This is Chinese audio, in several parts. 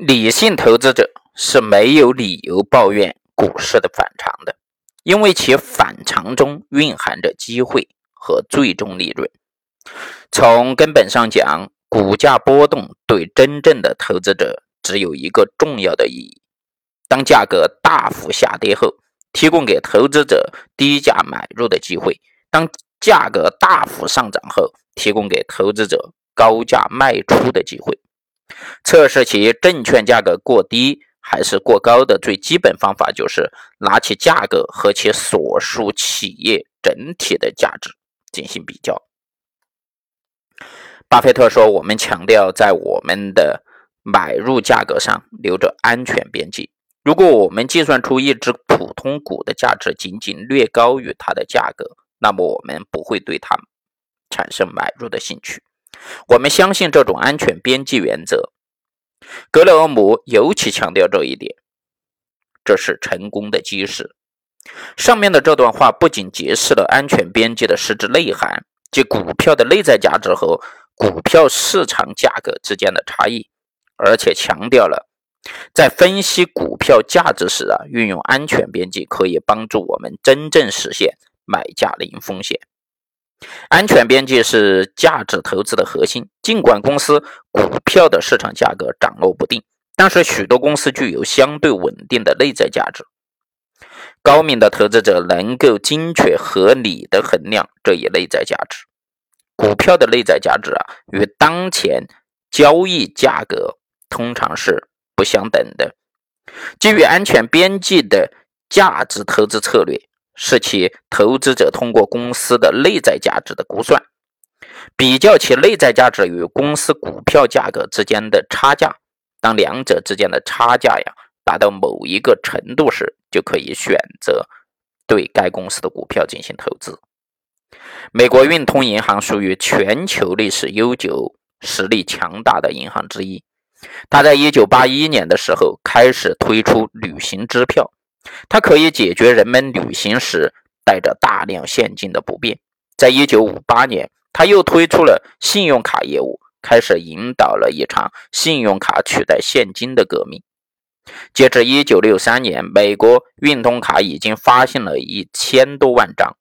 理性投资者是没有理由抱怨股市的反常的，因为其反常中蕴含着机会和最终利润。从根本上讲，股价波动对真正的投资者只有一个重要的意义：当价格大幅下跌后，提供给投资者低价买入的机会；当价格大幅上涨后，提供给投资者高价卖出的机会。测试其证券价格过低还是过高的最基本方法，就是拿其价格和其所属企业整体的价值进行比较。巴菲特说：“我们强调在我们的买入价格上留着安全边际。如果我们计算出一只普通股的价值仅仅略高于它的价格，那么我们不会对它产生买入的兴趣。”我们相信这种安全边际原则，格雷厄姆尤其强调这一点，这是成功的基石。上面的这段话不仅揭示了安全边际的实质内涵，即股票的内在价值和股票市场价格之间的差异，而且强调了在分析股票价值时啊，运用安全边际可以帮助我们真正实现买价零风险。安全边际是价值投资的核心。尽管公司股票的市场价格涨落不定，但是许多公司具有相对稳定的内在价值。高明的投资者能够精确合理的衡量这一内在价值。股票的内在价值啊，与当前交易价格通常是不相等的。基于安全边际的价值投资策略。是其投资者通过公司的内在价值的估算，比较其内在价值与公司股票价格之间的差价。当两者之间的差价呀达到某一个程度时，就可以选择对该公司的股票进行投资。美国运通银行属于全球历史悠久、实力强大的银行之一。它在1981年的时候开始推出旅行支票。它可以解决人们旅行时带着大量现金的不便。在一九五八年，他又推出了信用卡业务，开始引导了一场信用卡取代现金的革命。截至一九六三年，美国运通卡已经发行了一千多万张。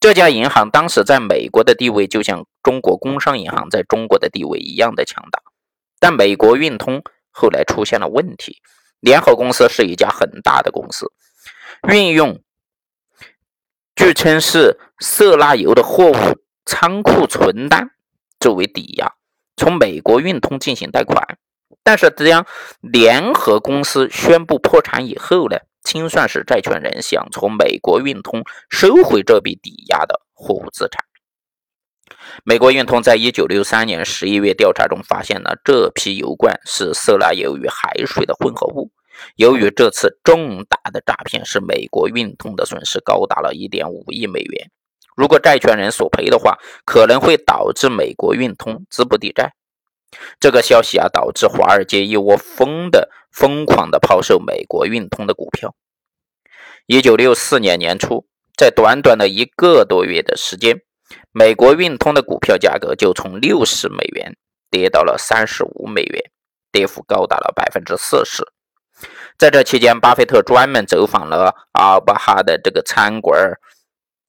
这家银行当时在美国的地位就像中国工商银行在中国的地位一样的强大。但美国运通后来出现了问题。联合公司是一家很大的公司，运用据称是色拉油的货物仓库存单作为抵押，从美国运通进行贷款。但是，当联合公司宣布破产以后呢，清算时债权人想从美国运通收回这笔抵押的货物资产。美国运通在一九六三年十一月调查中发现了这批油罐是色拉油与海水的混合物。由于这次重大的诈骗，使美国运通的损失高达了一点五亿美元。如果债权人索赔的话，可能会导致美国运通资不抵债。这个消息啊，导致华尔街一窝蜂的疯狂的抛售美国运通的股票。一九六四年年初，在短短的一个多月的时间。美国运通的股票价格就从六十美元跌到了三十五美元，跌幅高达了百分之四十。在这期间，巴菲特专门走访了阿尔巴哈的这个餐馆、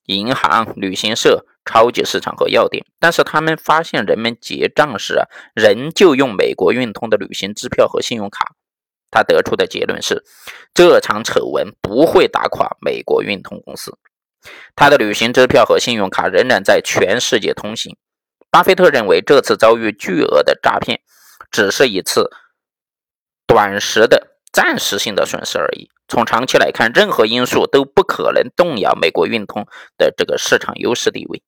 银行、旅行社、超级市场和药店，但是他们发现人们结账时，仍旧用美国运通的旅行支票和信用卡。他得出的结论是，这场丑闻不会打垮美国运通公司。他的旅行支票和信用卡仍然在全世界通行。巴菲特认为，这次遭遇巨额的诈骗，只是一次短时的、暂时性的损失而已。从长期来看，任何因素都不可能动摇美国运通的这个市场优势地位。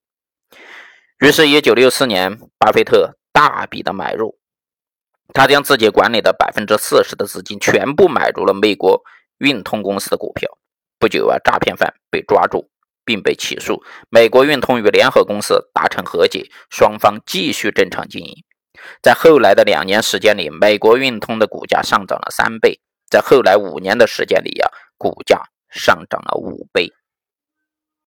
于是，一九六四年，巴菲特大笔的买入，他将自己管理的百分之四十的资金全部买入了美国运通公司的股票。不久啊，诈骗犯被抓住。并被起诉。美国运通与联合公司达成和解，双方继续正常经营。在后来的两年时间里，美国运通的股价上涨了三倍；在后来五年的时间里呀，股价上涨了五倍。